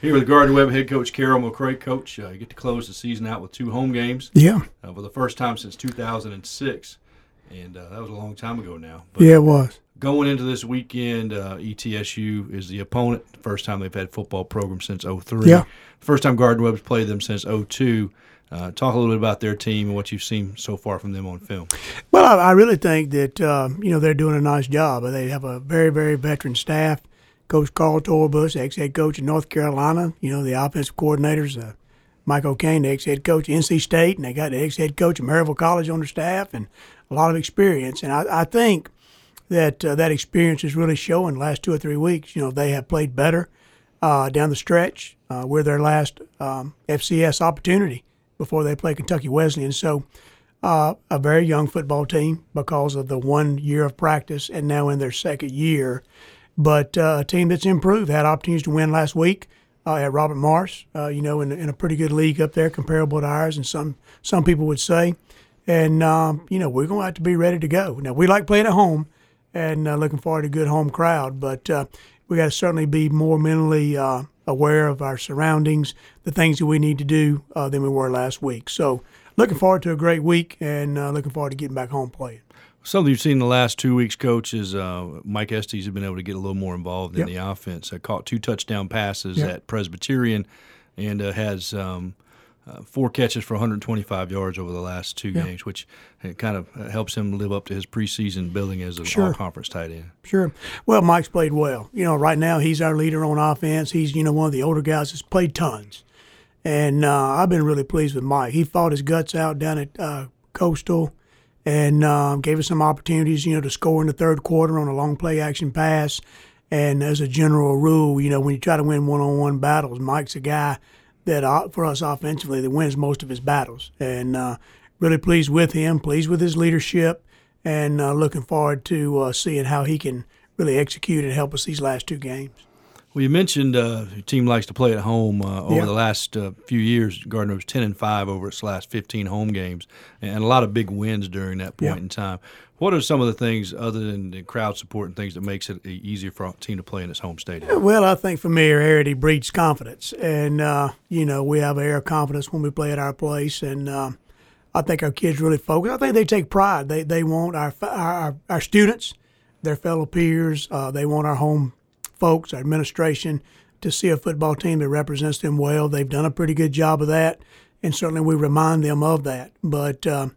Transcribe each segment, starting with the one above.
Here with Gardner-Webb head coach Carroll McCray. Coach, uh, you get to close the season out with two home games. Yeah. Uh, for the first time since 2006. And uh, that was a long time ago now. But yeah, it was. Going into this weekend, uh, ETSU is the opponent. First time they've had football program since 03. Yeah. First time Gardner-Webb's played them since 02. Uh, talk a little bit about their team and what you've seen so far from them on film. Well, I, I really think that uh, you know they're doing a nice job. They have a very, very veteran staff. Coach Carl Torbush, ex-head coach of North Carolina. You know the offensive coordinators, uh, Mike O'Cain, the ex-head coach of NC State, and they got the ex-head coach of Maryville College on their staff, and a lot of experience. And I, I think that uh, that experience is really showing the last two or three weeks. You know they have played better uh, down the stretch. Uh, we're their last um, FCS opportunity before they play Kentucky Wesleyan. So, uh, a very young football team because of the one year of practice and now in their second year. But uh, a team that's improved, had opportunities to win last week uh, at Robert Morris, uh, you know, in, in, a pretty good league up there, comparable to ours, and some, some people would say. And, um, you know, we're going to have to be ready to go. Now, we like playing at home and uh, looking forward to a good home crowd, but uh, we got to certainly be more mentally aware of our surroundings, the things that we need to do uh, than we were last week. So, looking forward to a great week and uh, looking forward to getting back home playing. Something you've seen in the last two weeks, coach, is uh, Mike Estes has been able to get a little more involved in yep. the offense. I caught two touchdown passes yep. at Presbyterian and uh, has um, uh, four catches for 125 yards over the last two yep. games, which kind of uh, helps him live up to his preseason billing as a sure. all-conference tight end. Sure. Well, Mike's played well. You know, right now he's our leader on offense. He's you know one of the older guys that's played tons, and uh, I've been really pleased with Mike. He fought his guts out down at uh, Coastal, and um, gave us some opportunities, you know, to score in the third quarter on a long play action pass. And as a general rule, you know, when you try to win one-on-one battles, Mike's a guy that uh, for us offensively that wins most of his battles. And uh, really pleased with him, pleased with his leadership, and uh, looking forward to uh, seeing how he can really execute and help us these last two games. Well, you mentioned uh, your team likes to play at home. Uh, over Yeah. the last uh, few years, Gardner was ten and five over its last fifteen home games, and a lot of big wins during that point Yeah. in time. What are some of the things, other than the crowd support and things, that makes it easier for a team to play in its home stadium? Well, I think familiarity breeds confidence, and uh, you know we have an air of confidence when we play at our place, and uh, I think our kids really focus. I think they take pride. They they want our our, our students, their fellow peers. Uh, they want our home folks, our administration, to see a football team that represents them well. They've done a pretty good job of that, and certainly we remind them of that. But uh,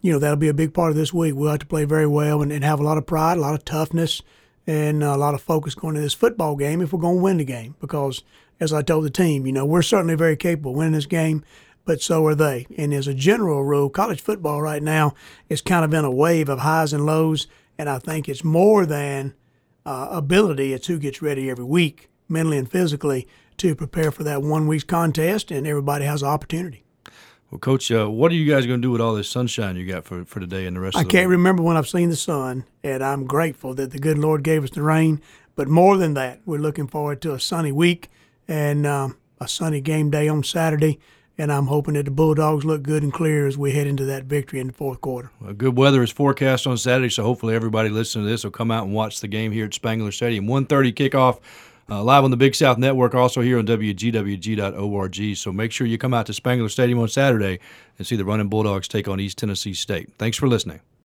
you know that'll be a big part of this week. We'll have to play very well and, and have a lot of pride, a lot of toughness, and a lot of focus going into this football game if we're going to win the game. Because as I told the team, you know we're certainly very capable of winning this game, but so are they. And as a general rule, college football right now is kind of in a wave of highs and lows, and I think it's more than uh, ability. It's who gets ready every week, mentally and physically, to prepare for that one week's contest, and everybody has an opportunity. Well, Coach, uh, what are you guys going to do with all this sunshine you got for, for today and the rest I of the can't week? remember when I've seen the sun, and I'm grateful that the good Lord gave us the rain. But more than that, we're looking forward to a sunny week and um, a sunny game day on Saturday. And I'm hoping that the Bulldogs look good and clear as we head into that victory in the fourth quarter. Well, good weather is forecast on Saturday, so hopefully everybody listening to this will come out and watch the game here at Spangler Stadium. 1.30 kickoff, uh, live on the Big South Network, also here on WGWG.org. So make sure you come out to Spangler Stadium on Saturday and see the Running Bulldogs take on East Tennessee State. Thanks for listening.